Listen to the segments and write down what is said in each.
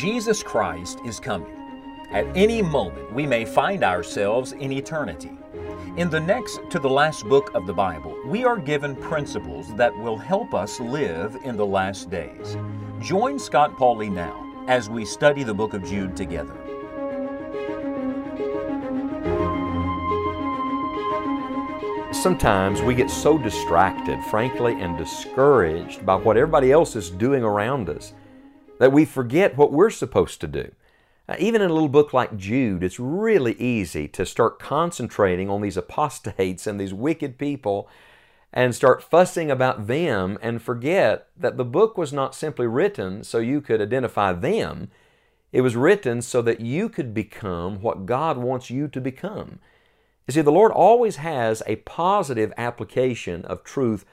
Jesus Christ is coming. At any moment, we may find ourselves in eternity. In the next to the last book of the Bible, we are given principles that will help us live in the last days. Join Scott Pauley now as we study the book of Jude together. Sometimes we get so distracted, frankly, and discouraged by what everybody else is doing around us that we forget what we're supposed to do. Even in a little book like Jude, it's really easy to start concentrating on these apostates and these wicked people and start fussing about them and forget that the book was not simply written so you could identify them. It was written so that you could become what God wants you to become. You see, the Lord always has a positive application of truth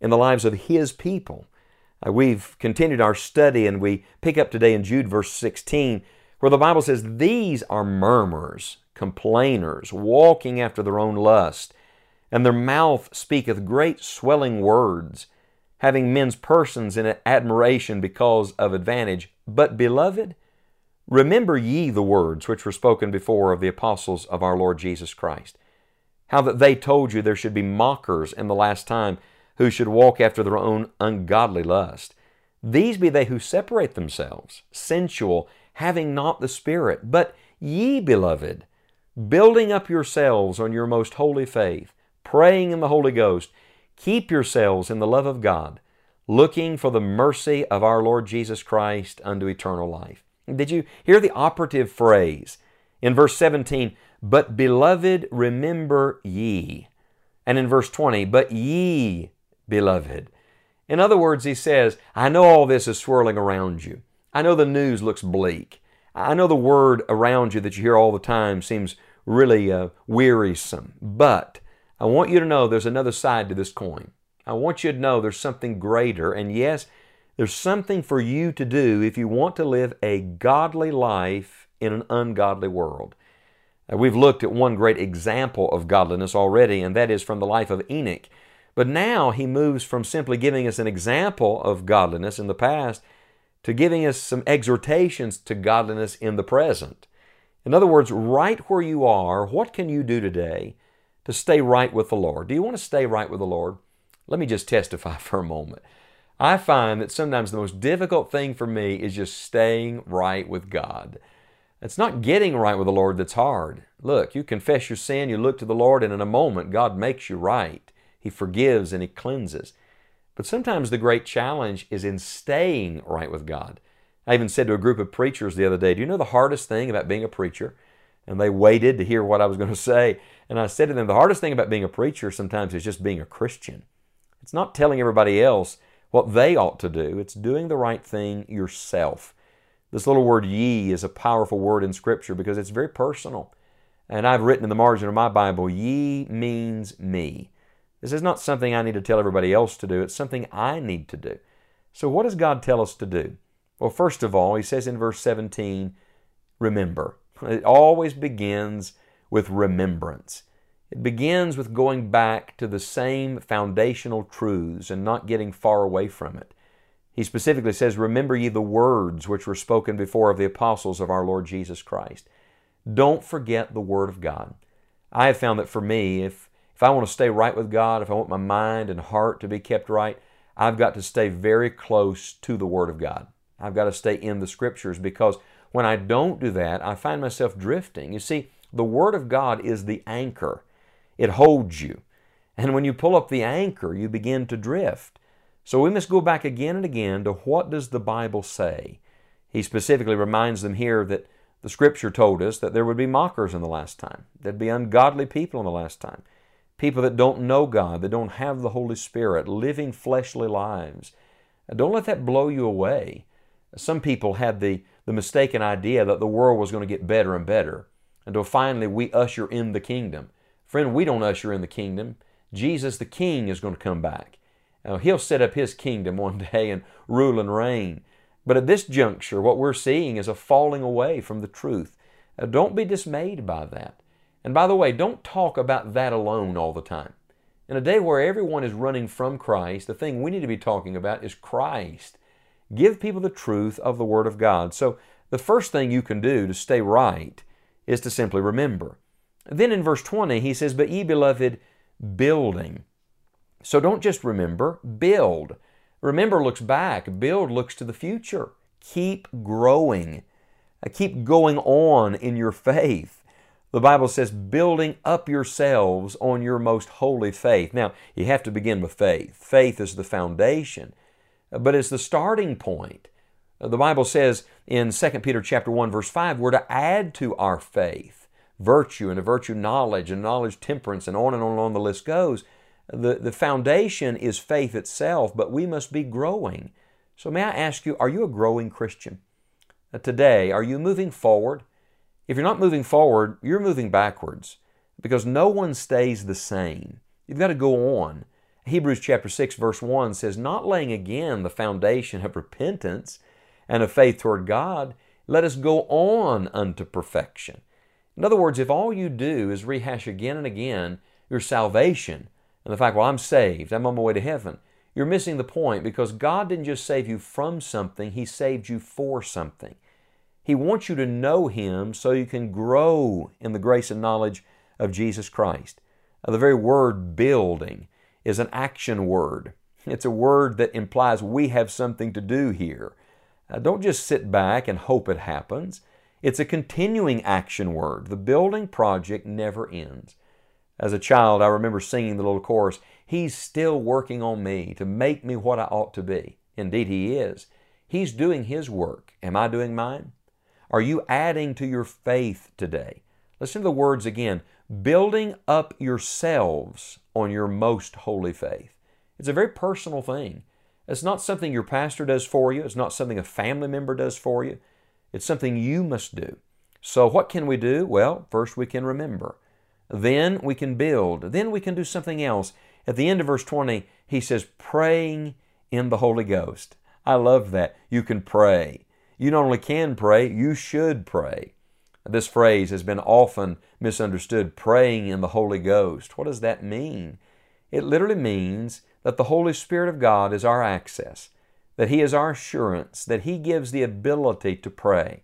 in the lives of His people. Uh, we've continued our study and we pick up today in Jude verse 16 where the Bible says, These are murmurers, complainers, walking after their own lust, and their mouth speaketh great swelling words, having men's persons in admiration because of advantage. But, beloved, remember ye the words which were spoken before of the apostles of our Lord Jesus Christ, how that they told you there should be mockers in the last time who should walk after their own ungodly lust. These be they who separate themselves, sensual, having not the Spirit. But ye, beloved, building up yourselves on your most holy faith, praying in the Holy Ghost, keep yourselves in the love of God, looking for the mercy of our Lord Jesus Christ unto eternal life. Did you hear the operative phrase in verse 17? But beloved, remember ye. And in verse 20, but ye beloved. In other words, he says, I know all this is swirling around you. I know the news looks bleak. I know the word around you that you hear all the time seems really uh, wearisome. But I want you to know there's another side to this coin. I want you to know there's something greater. And yes, there's something for you to do if you want to live a godly life in an ungodly world. Uh, we've looked at one great example of godliness already, and that is from the life of Enoch. But now he moves from simply giving us an example of godliness in the past to giving us some exhortations to godliness in the present. In other words, right where you are, what can you do today to stay right with the Lord? Do you want to stay right with the Lord? Let me just testify for a moment. I find that sometimes the most difficult thing for me is just staying right with God. It's not getting right with the Lord that's hard. Look, you confess your sin, you look to the Lord, and in a moment, God makes you right. He forgives and He cleanses. But sometimes the great challenge is in staying right with God. I even said to a group of preachers the other day, Do you know the hardest thing about being a preacher? And they waited to hear what I was going to say. And I said to them, The hardest thing about being a preacher sometimes is just being a Christian. It's not telling everybody else what they ought to do, it's doing the right thing yourself. This little word ye is a powerful word in Scripture because it's very personal. And I've written in the margin of my Bible, ye means me. This is not something I need to tell everybody else to do, it's something I need to do. So, what does God tell us to do? Well, first of all, He says in verse 17, remember. It always begins with remembrance. It begins with going back to the same foundational truths and not getting far away from it. He specifically says, Remember ye the words which were spoken before of the apostles of our Lord Jesus Christ. Don't forget the Word of God. I have found that for me, if if I want to stay right with God, if I want my mind and heart to be kept right, I've got to stay very close to the Word of God. I've got to stay in the Scriptures because when I don't do that, I find myself drifting. You see, the Word of God is the anchor, it holds you. And when you pull up the anchor, you begin to drift. So we must go back again and again to what does the Bible say? He specifically reminds them here that the Scripture told us that there would be mockers in the last time, there'd be ungodly people in the last time people that don't know God, that don't have the Holy Spirit, living fleshly lives. Don't let that blow you away. Some people had the, the mistaken idea that the world was going to get better and better until finally we usher in the kingdom. Friend, we don't usher in the kingdom. Jesus the King is going to come back. Now, he'll set up his kingdom one day and rule and reign. But at this juncture, what we're seeing is a falling away from the truth. Now, don't be dismayed by that. And by the way, don't talk about that alone all the time. In a day where everyone is running from Christ, the thing we need to be talking about is Christ. Give people the truth of the Word of God. So, the first thing you can do to stay right is to simply remember. Then in verse 20, he says, But ye beloved, building. So don't just remember, build. Remember looks back, build looks to the future. Keep growing. Uh, keep going on in your faith. The Bible says, building up yourselves on your most holy faith. Now, you have to begin with faith. Faith is the foundation, but it's the starting point. Uh, the Bible says in 2 Peter chapter 1 verse 5, we're to add to our faith virtue and a virtue knowledge and knowledge temperance and on and on and on the list goes. The, the foundation is faith itself, but we must be growing. So may I ask you, are you a growing Christian? Uh, today, are you moving forward? If you're not moving forward, you're moving backwards because no one stays the same. You've got to go on. Hebrews chapter 6 verse 1 says, "Not laying again the foundation of repentance and of faith toward God, let us go on unto perfection." In other words, if all you do is rehash again and again your salvation and the fact, well, I'm saved, I'm on my way to heaven, you're missing the point because God didn't just save you from something, He saved you for something. He wants you to know Him so you can grow in the grace and knowledge of Jesus Christ. Now, the very word building is an action word. It's a word that implies we have something to do here. Now, don't just sit back and hope it happens. It's a continuing action word. The building project never ends. As a child, I remember singing the little chorus, He's still working on me to make me what I ought to be. Indeed, He is. He's doing His work. Am I doing mine? Are you adding to your faith today? Listen to the words again building up yourselves on your most holy faith. It's a very personal thing. It's not something your pastor does for you, it's not something a family member does for you. It's something you must do. So, what can we do? Well, first we can remember. Then we can build. Then we can do something else. At the end of verse 20, he says, praying in the Holy Ghost. I love that. You can pray. You not only can pray, you should pray. This phrase has been often misunderstood praying in the Holy Ghost. What does that mean? It literally means that the Holy Spirit of God is our access, that He is our assurance, that He gives the ability to pray.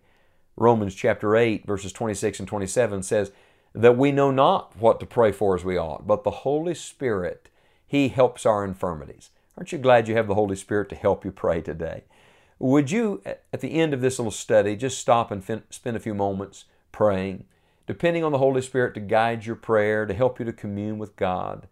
Romans chapter 8, verses 26 and 27 says, That we know not what to pray for as we ought, but the Holy Spirit, He helps our infirmities. Aren't you glad you have the Holy Spirit to help you pray today? Would you, at the end of this little study, just stop and fin- spend a few moments praying, depending on the Holy Spirit to guide your prayer, to help you to commune with God?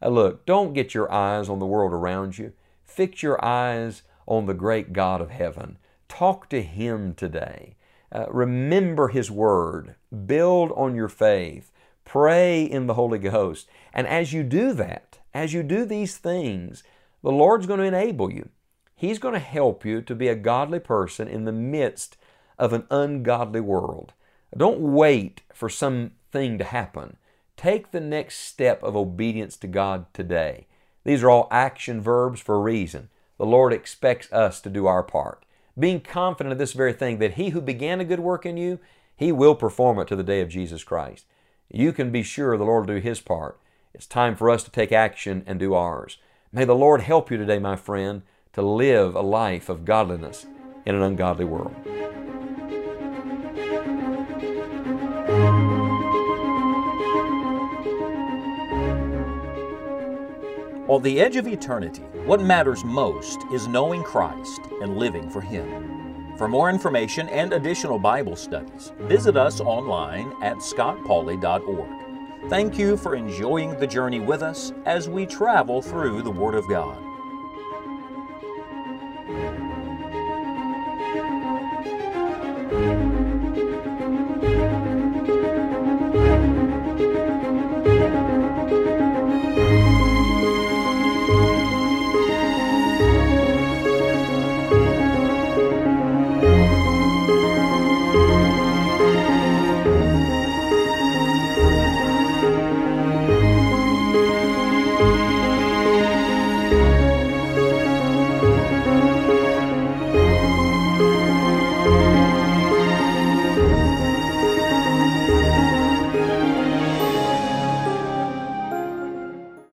Uh, look, don't get your eyes on the world around you. Fix your eyes on the great God of heaven. Talk to Him today. Uh, remember His Word. Build on your faith. Pray in the Holy Ghost. And as you do that, as you do these things, the Lord's going to enable you. He's going to help you to be a godly person in the midst of an ungodly world. Don't wait for something to happen. Take the next step of obedience to God today. These are all action verbs for a reason. The Lord expects us to do our part. Being confident of this very thing, that He who began a good work in you, He will perform it to the day of Jesus Christ. You can be sure the Lord will do His part. It's time for us to take action and do ours. May the Lord help you today, my friend, to live a life of godliness in an ungodly world. On the edge of eternity, what matters most is knowing Christ and living for Him. For more information and additional Bible studies, visit us online at scottpauley.org. Thank you for enjoying the journey with us as we travel through the Word of God.